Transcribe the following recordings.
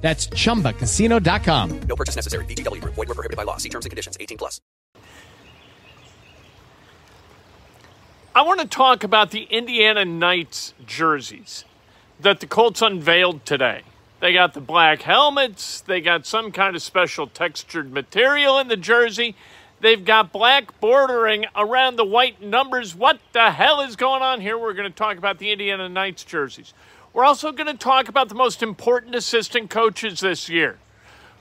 That's chumbacasino.com. No purchase necessary. VGW Group. Void where prohibited by law. See terms and conditions. 18 plus. I want to talk about the Indiana Nights jerseys that the Colts unveiled today. They got the black helmets, they got some kind of special textured material in the jersey. They've got black bordering around the white numbers. What the hell is going on here? We're going to talk about the Indiana Nights jerseys. We're also going to talk about the most important assistant coaches this year.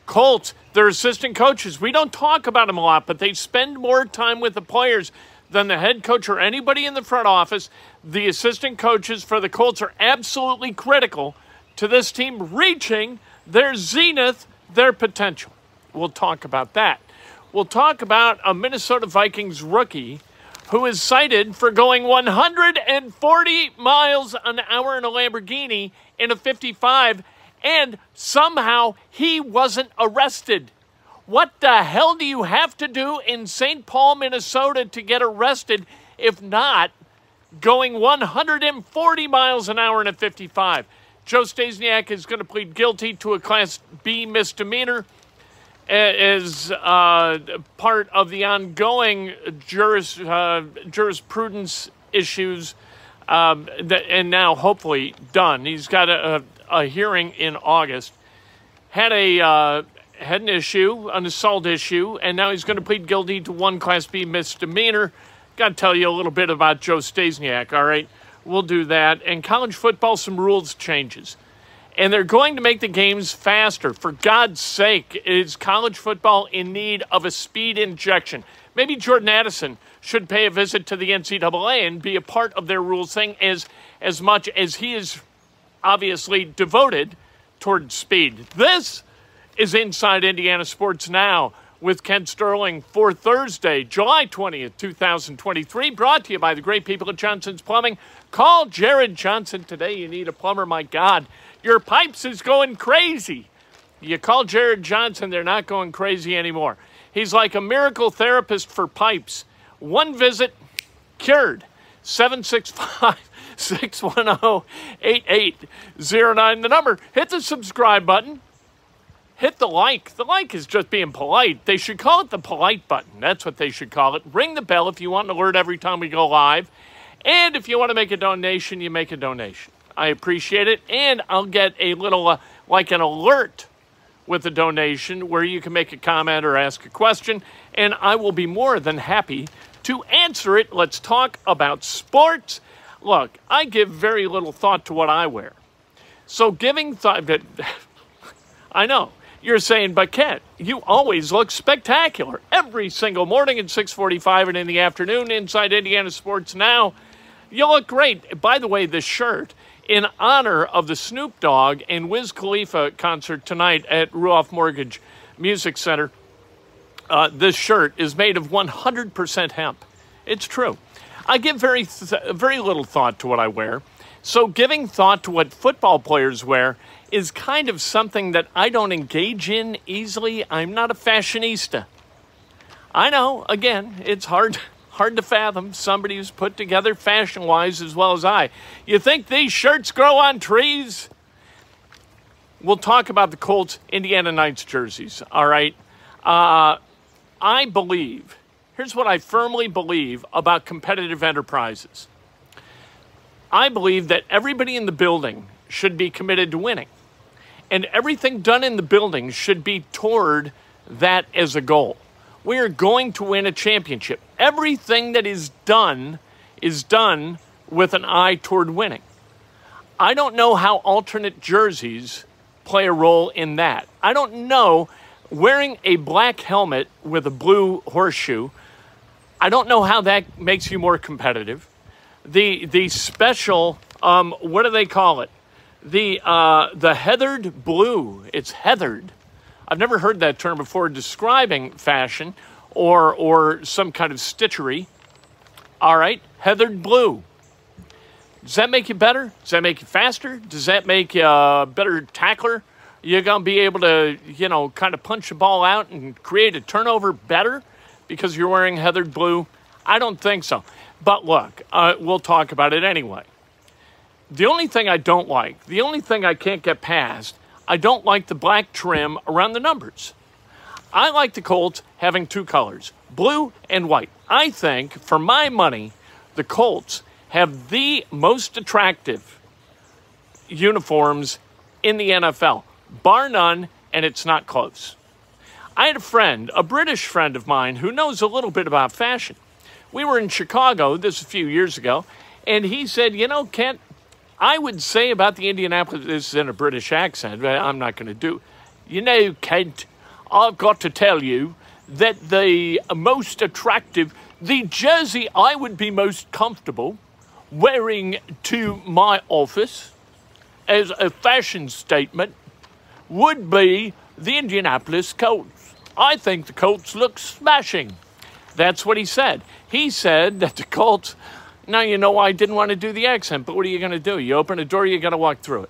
Colts, their assistant coaches. We don't talk about them a lot, but they spend more time with the players than the head coach or anybody in the front office. The assistant coaches for the Colts are absolutely critical to this team reaching their zenith, their potential. We'll talk about that. We'll talk about a Minnesota Vikings rookie who is cited for going 140 miles an hour in a Lamborghini in a 55, and somehow he wasn't arrested. What the hell do you have to do in St. Paul, Minnesota to get arrested if not going 140 miles an hour in a 55? Joe Staysniak is going to plead guilty to a Class B misdemeanor as uh, part of the ongoing juris, uh, jurisprudence issues, um, that, and now hopefully done. He's got a, a, a hearing in August. Had a uh, had an issue, an assault issue, and now he's going to plead guilty to one Class B misdemeanor. Got to tell you a little bit about Joe Staysniak. All right, we'll do that. And college football, some rules changes and they're going to make the games faster. For God's sake, is college football in need of a speed injection? Maybe Jordan Addison should pay a visit to the NCAA and be a part of their rules thing as as much as he is obviously devoted toward speed. This is Inside Indiana Sports Now with Kent Sterling for Thursday, July 20th, 2023, brought to you by the great people at Johnson's Plumbing. Call Jared Johnson today. You need a plumber, my God. Your pipes is going crazy. You call Jared Johnson, they're not going crazy anymore. He's like a miracle therapist for pipes. One visit, cured. 765 610 8809. The number, hit the subscribe button. Hit the like. The like is just being polite. They should call it the polite button. That's what they should call it. Ring the bell if you want an alert every time we go live. And if you want to make a donation, you make a donation. I appreciate it. And I'll get a little, uh, like an alert with a donation where you can make a comment or ask a question. And I will be more than happy to answer it. Let's talk about sports. Look, I give very little thought to what I wear. So giving thought I know. You're saying, but Ken, you always look spectacular every single morning at 6:45 and in the afternoon inside Indiana Sports Now. You look great. By the way, this shirt in honor of the Snoop Dogg and Wiz Khalifa concert tonight at Ruoff Mortgage Music Center. Uh, this shirt is made of 100% hemp. It's true. I give very, th- very little thought to what I wear. So, giving thought to what football players wear is kind of something that I don't engage in easily. I'm not a fashionista. I know, again, it's hard hard to fathom somebody who's put together fashion wise as well as I. You think these shirts grow on trees? We'll talk about the Colts Indiana Nights jerseys, all right? Uh, I believe, here's what I firmly believe about competitive enterprises I believe that everybody in the building should be committed to winning, and everything done in the building should be toward that as a goal We are going to win a championship. Everything that is done is done with an eye toward winning. I don't know how alternate jerseys play a role in that. I don't know wearing a black helmet with a blue horseshoe. I don't know how that makes you more competitive. The the special um, what do they call it? The uh, the heathered blue. It's heathered. I've never heard that term before describing fashion or or some kind of stitchery. All right, heathered blue. Does that make you better? Does that make you faster? Does that make you a better tackler? You're going to be able to, you know, kind of punch the ball out and create a turnover better because you're wearing heathered blue? I don't think so. But look, uh, we'll talk about it anyway. The only thing I don't like, the only thing I can't get past, I don't like the black trim around the numbers. I like the Colts having two colors, blue and white. I think, for my money, the Colts have the most attractive uniforms in the NFL, bar none, and it's not close. I had a friend, a British friend of mine, who knows a little bit about fashion. We were in Chicago this a few years ago, and he said, You know, Kent, I would say about the Indianapolis, this is in a British accent, but I'm not going to do. You know, Kent, I've got to tell you that the most attractive, the jersey I would be most comfortable wearing to my office as a fashion statement would be the Indianapolis Colts. I think the Colts look smashing. That's what he said. He said that the Colts, now you know I didn't want to do the accent, but what are you going to do? You open a door, you got to walk through it.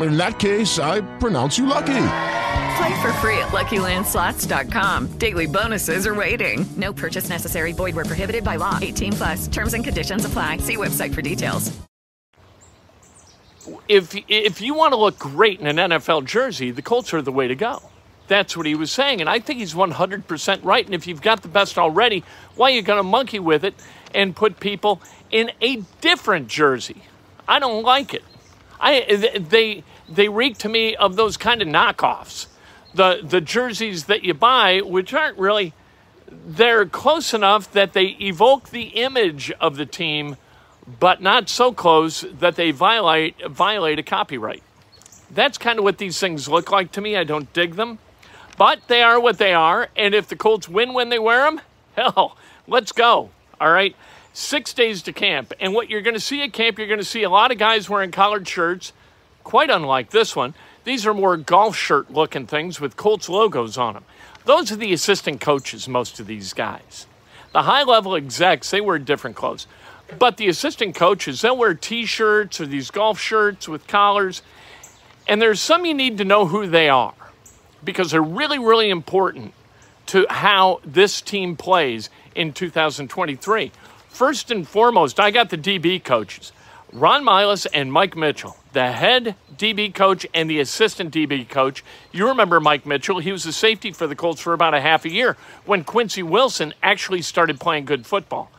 In that case, I pronounce you lucky. Play for free at LuckyLandSlots.com. Daily bonuses are waiting. No purchase necessary. Void where prohibited by law. 18 plus. Terms and conditions apply. See website for details. If if you want to look great in an NFL jersey, the Colts are the way to go. That's what he was saying, and I think he's 100% right. And if you've got the best already, why are you going to monkey with it and put people in a different jersey? I don't like it. I they they reek to me of those kind of knockoffs. The the jerseys that you buy, which aren't really they're close enough that they evoke the image of the team, but not so close that they violate violate a copyright. That's kind of what these things look like to me. I don't dig them, but they are what they are. And if the Colts win when they wear them, hell, let's go. All right six days to camp. And what you're going to see at camp, you're going to see a lot of guys wearing collared shirts, quite unlike this one. These are more golf shirt looking things with Colts logos on them. Those are the assistant coaches, most of these guys. The high level execs, they wear different clothes. But the assistant coaches, they'll wear t shirts or these golf shirts with collars. And there's some you need to know who they are because they're really, really important to how this team plays in 2023. First and foremost, I got the DB coaches, Ron Milus and Mike Mitchell, the head DB coach and the assistant DB coach. You remember Mike Mitchell? He was the safety for the Colts for about a half a year when Quincy Wilson actually started playing good football.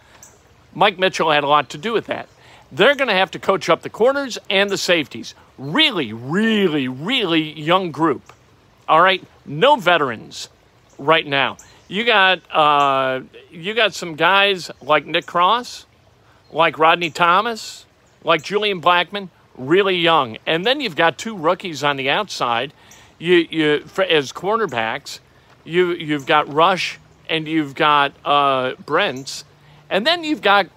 Mike Mitchell had a lot to do with that. they're going to have to coach up the corners and the safeties. Really, really, really young group. All right, no veterans right now. You got uh, you got some guys like Nick Cross, like Rodney Thomas, like Julian Blackmon, really young, and then you've got two rookies on the outside. You you for, as cornerbacks, you you've got Rush and you've got uh, Brents, and then you've got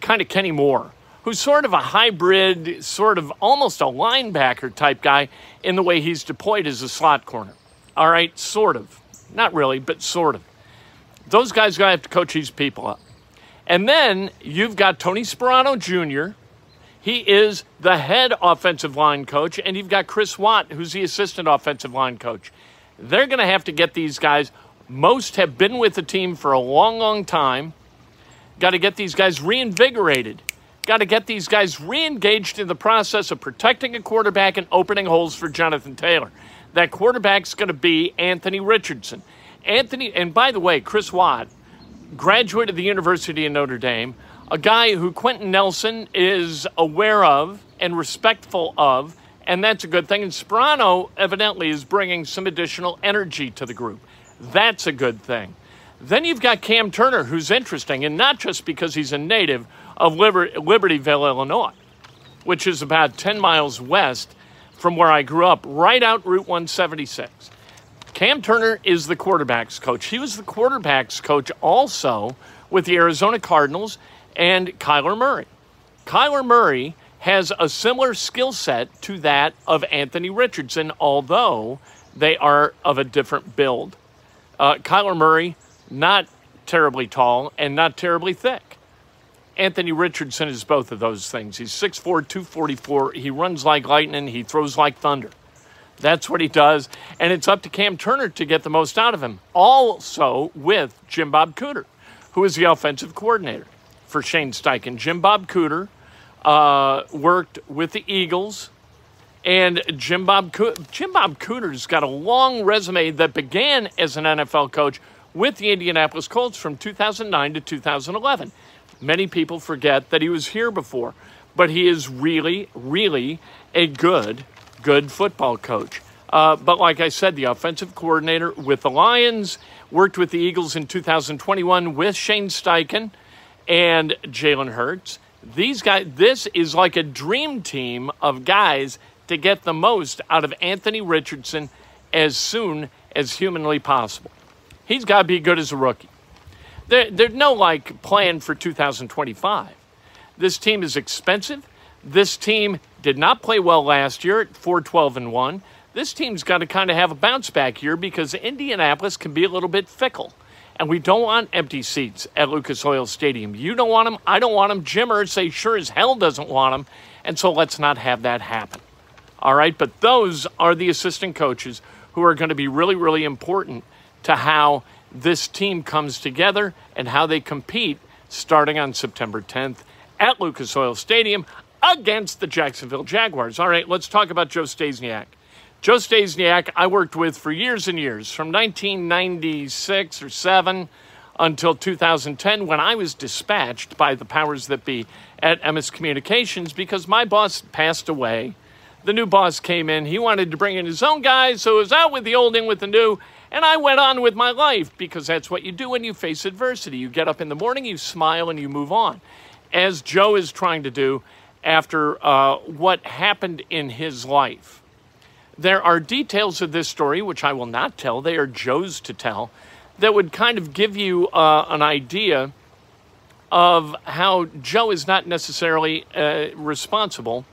kind of Kenny Moore, who's sort of a hybrid, sort of almost a linebacker type guy in the way he's deployed as a slot corner. All right, sort of. Not really, but sort of. Those guys are to have to coach these people up. And then you've got Tony Sparano Jr., he is the head offensive line coach, and you've got Chris Watt, who's the assistant offensive line coach. They're going to have to get these guys. Most have been with the team for a long, long time. Got to get these guys reinvigorated. Got to get these guys re-engaged in the process of protecting a quarterback and opening holes for Jonathan Taylor. That quarterback's going to be Anthony Richardson. Anthony, and by the way, Chris Watt, graduate of the University of Notre Dame, a guy who Quenton Nelson is aware of and respectful of, and that's a good thing. And Sparano evidently is bringing some additional energy to the group. That's a good thing. Then you've got Cam Turner, who's interesting, and not just because he's a native of Liber- Libertyville, Illinois, which is about 10 miles west from where I grew up, right out Route 176. Cam Turner is the quarterback's coach. He was the quarterback's coach also with the Arizona Cardinals and Kyler Murray. Kyler Murray has a similar skill set to that of Anthony Richardson, although they are of a different build. Uh, Kyler Murray, not terribly tall and not terribly thick. Anthony Richardson is both of those things. He's 6'4, 244. He runs like lightning, he throws like thunder. That's what he does. And it's up to Cam Turner to get the most out of him. Also with Jim Bob Cooter, who is the offensive coordinator for Shane Steichen. Jim Bob Cooter uh, worked with the Eagles, and Jim Bob Co- Jim Bob Cooter's got a long resume that began as an NFL coach with the Indianapolis Colts from 2009 to 2011. Many people forget that he was here before, but he is really, really a good, good football coach. Uh, but like I said, the offensive coordinator with the Lions worked with the Eagles in 2021 with Shane Steichen and Jalen Hurts. These guys, this is like a dream team of guys to get the most out of Anthony Richardson as soon as humanly possible. He's got to be good as a rookie. There, there's no like plan for 2025. This team is expensive. This team did not play well last year at 4 12 and 1. This team's got to kind of have a bounce back year because Indianapolis can be a little bit fickle. And we don't want empty seats at Lucas Oil Stadium. You don't want them. I don't want them. Jim Irsay sure as hell doesn't want them. And so let's not have that happen. All right. But those are the assistant coaches who are going to be really, really important to how this team comes together and how they compete starting on September 10th at Lucas Oil Stadium against the Jacksonville Jaguars. All right, let's talk about Joe Staysniak. Joe Staysniak, I worked with for years and years, from 1996 or 7 until 2010, when I was dispatched by the powers that be at Emmis Communications because my boss passed away. The new boss came in. He wanted to bring in his own guys, so it was out with the old, in with the new. And I went on with my life because that's what you do when you face adversity. You get up in the morning, you smile, and you move on. As Joe is trying to do after uh, what happened in his life. There are details of this story, which I will not tell, they are Joe's to tell, that would kind of give you uh, an idea of how Joe is not necessarily uh, responsible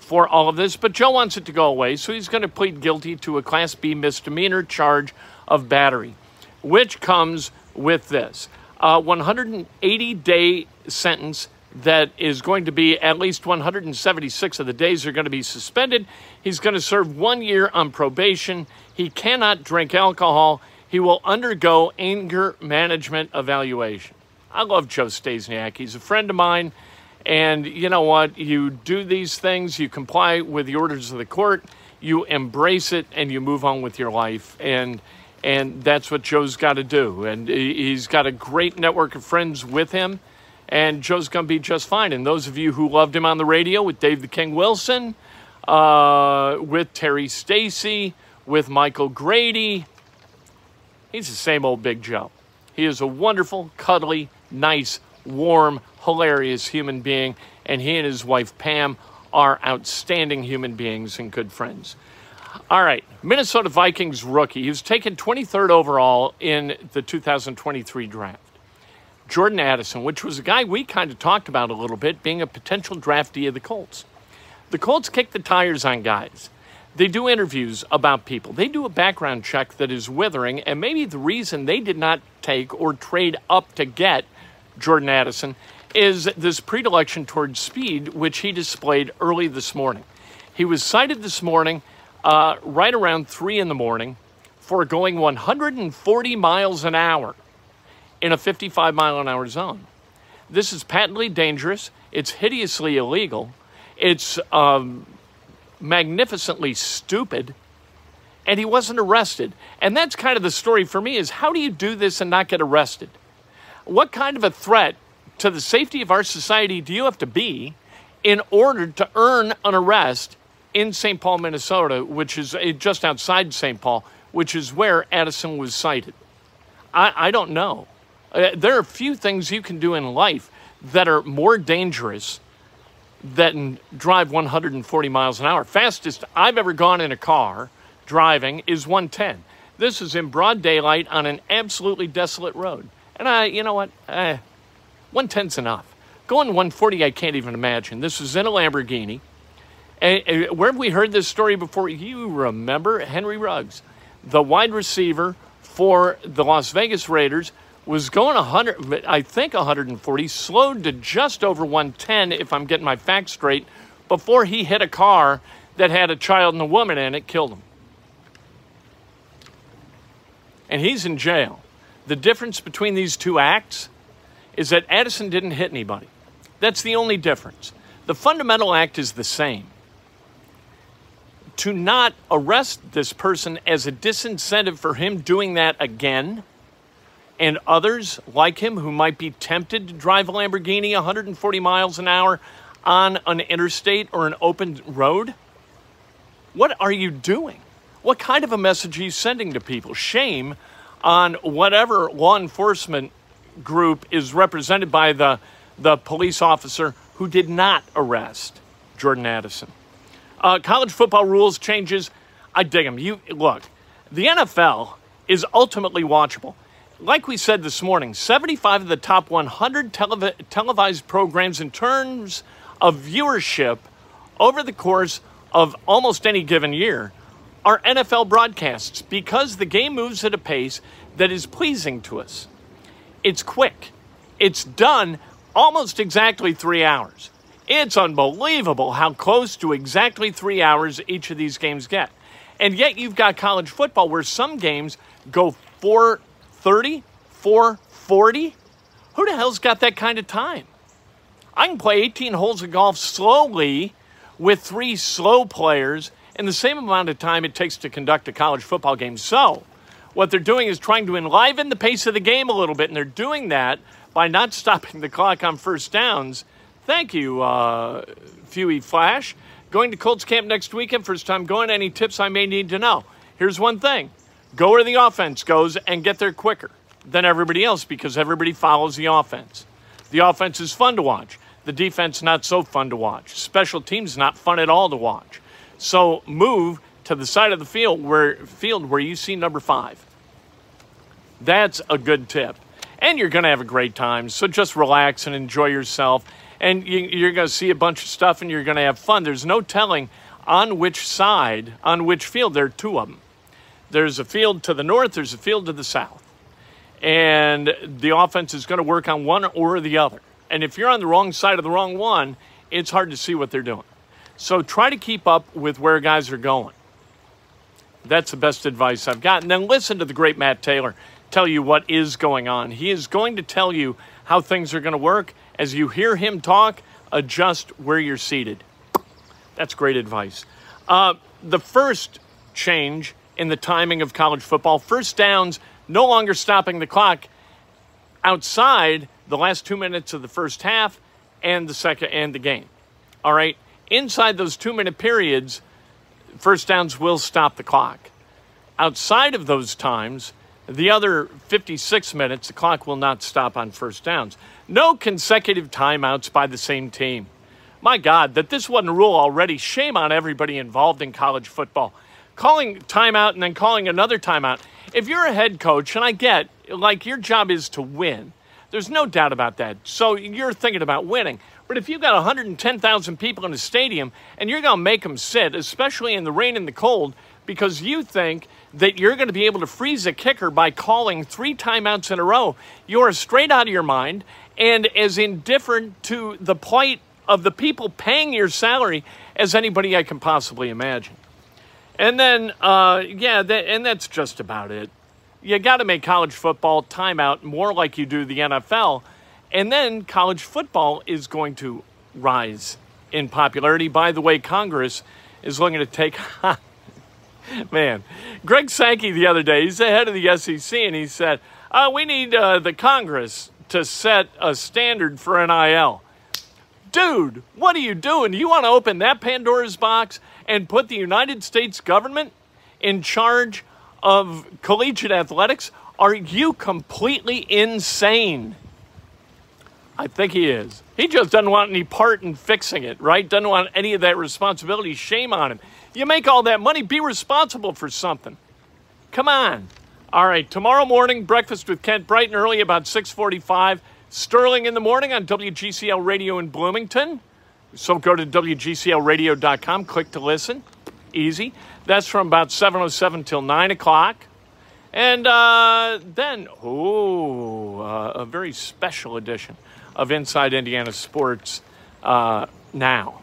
for all of this, but Joe wants it to go away, so he's going to plead guilty to a Class B misdemeanor charge of battery, which comes with this. A 180 day sentence that is going to be at least 176 of the days are going to be suspended. He's going to serve one year on probation. He cannot drink alcohol. He will undergo anger management evaluation. I love Joe Staysniak. He's a friend of mine. And you know what? You do these things, you comply with the orders of the court, you embrace it, and you move on with your life. And and that's what Joe's got to do. And he's got a great network of friends with him. And Joe's going to be just fine. And those of you who loved him on the radio with Dave the King Wilson, uh, with Terry Stacy, with Michael Grady, he's the same old Big Joe. He is a wonderful, cuddly, nice, warm, hilarious human being. And he and his wife, Pam, are outstanding human beings and good friends. All right, Minnesota Vikings rookie. He was taken 23rd overall in the 2023 draft. Jordan Addison, which was a guy we kind of talked about a little bit, being a potential draftee of the Colts. The Colts kick the tires on guys. They do interviews about people. They do a background check that is withering, and maybe the reason they did not take or trade up to get Jordan Addison is this predilection towards speed, which he displayed early this morning. He was cited this morning uh, right around 3 in the morning for going 140 miles an hour in a 55 mile an hour zone. This is patently dangerous. It's hideously illegal. It's um, magnificently stupid. And he wasn't arrested. And that's kind of the story for me is how do you do this and not get arrested? What kind of a threat to the safety of our society do you have to be in order to earn an arrest in St. Paul, Minnesota, which is eh, just outside St. Paul, which is where Addison was cited? I, I don't know. Uh, there are a few things you can do in life that are more dangerous than drive 140 miles an hour. Fastest I've ever gone in a car driving is 110. This is in broad daylight on an absolutely desolate road. And I, you know what? Eh, 110's enough. Going 140, I can't even imagine. This is in a Lamborghini. And, and where have we heard this story before? You remember Henry Ruggs, the wide receiver for the Las Vegas Raiders, was going 100, I think 140, slowed to just over 110, if I'm getting my facts straight, before he hit a car that had a child and a woman in it, killed him. And he's in jail. The difference between these two acts is that Addison didn't hit anybody. That's the only difference. The fundamental act is the same. To not arrest this person as a disincentive for him doing that again, and others like him who might be tempted to drive a Lamborghini 140 miles an hour on an interstate or an open road? What are you doing? What kind of a message are you sending to people? Shame on whatever law enforcement group is represented by the, the police officer who did not arrest Jordan Addison. Uh, college football rules changes, I dig them. You look, the NFL is ultimately watchable. Like we said this morning, 75 of the top 100 telev- televised programs in terms of viewership over the course of almost any given year are NFL broadcasts because the game moves at a pace that is pleasing to us. It's quick. It's done almost exactly three hours. It's unbelievable how close to exactly three hours each of these games get. And yet you've got college football where some games go 430, 440. Who the hell's got that kind of time? I can play 18 holes of golf slowly with three slow players in the same amount of time it takes to conduct a college football game. So, what they're doing is trying to enliven the pace of the game a little bit, and they're doing that by not stopping the clock on first downs. Thank you, uh, Fewy Flash. Going to Colts camp next weekend, first time going. Any tips I may need to know? Here's one thing go where the offense goes and get there quicker than everybody else because everybody follows the offense. The offense is fun to watch. The defense not so fun to watch. Special teams not fun at all to watch. So move to the side of the field where field where you see number five. That's a good tip. And you're going to have a great time. So just relax and enjoy yourself. And you, are going to see a bunch of stuff and you're going to have fun. There's no telling on which side, on which field. There are two of them. There's a field to the north, there's a field to the south. And the offense is going to work on one or the other. And if you're on the wrong side of the wrong one, it's hard to see what they're doing. So try to keep up with where guys are going. That's the best advice I've got. And then listen to the great Matt Taylor tell you what is going on. He is going to tell you how things are going to work. As you hear him talk, adjust where you're seated. That's great advice. Uh, the first change in the timing of college football first downs, no longer stopping the clock outside the last two minutes of the first half and the second and the game. All right. Inside those two minute periods, first downs will stop the clock. Outside of those times, the other 56 minutes, the clock will not stop on first downs. No consecutive timeouts by the same team. My God, that this wasn't a rule already. Shame on everybody involved in college football. Calling timeout and then calling another timeout. If you're a head coach, and I get, like, your job is to win, there's no doubt about that. So you're thinking about winning. But if you've got 110,000 people in a stadium and you're going to make them sit, especially in the rain and the cold, because you think that you're going to be able to freeze a kicker by calling three timeouts in a row, you are straight out of your mind and as indifferent to the plight of the people paying your salary as anybody I can possibly imagine. And then, uh, yeah, that, and that's just about it. You got to make college football timeout more like you do the NFL and then college football is going to rise in popularity. By the way, Congress is looking to take. Man, Greg Sankey the other day, he's the head of the SEC, and he said, uh, We need uh, the Congress to set a standard for NIL. Dude, what are you doing? You want to open that Pandora's box and put the United States government in charge of collegiate athletics? Are you completely insane? I think he is. He just doesn't want any part in fixing it, right? Doesn't want any of that responsibility. Shame on him. You make all that money, be responsible for something. Come on. All right, tomorrow morning, breakfast with Kent Brighton early about 645. Sterling in the morning on WGCL Radio in Bloomington. So go to WGCLradio.com, click to listen. Easy. That's from about 7.07 till 9 o'clock. And uh, then, oh, uh, a very special edition of Inside Indiana Sports uh, now.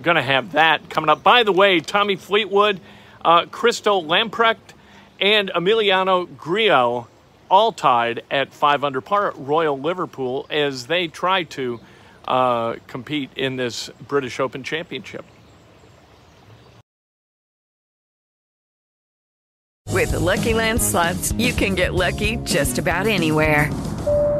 Going to have that coming up. By the way, Tommy Fleetwood, uh, Christo Lamprecht, and Emiliano Grillo all tied at five under par at Royal Liverpool as they try to uh, compete in this British Open Championship. With the Lucky Land slots, you can get lucky just about anywhere.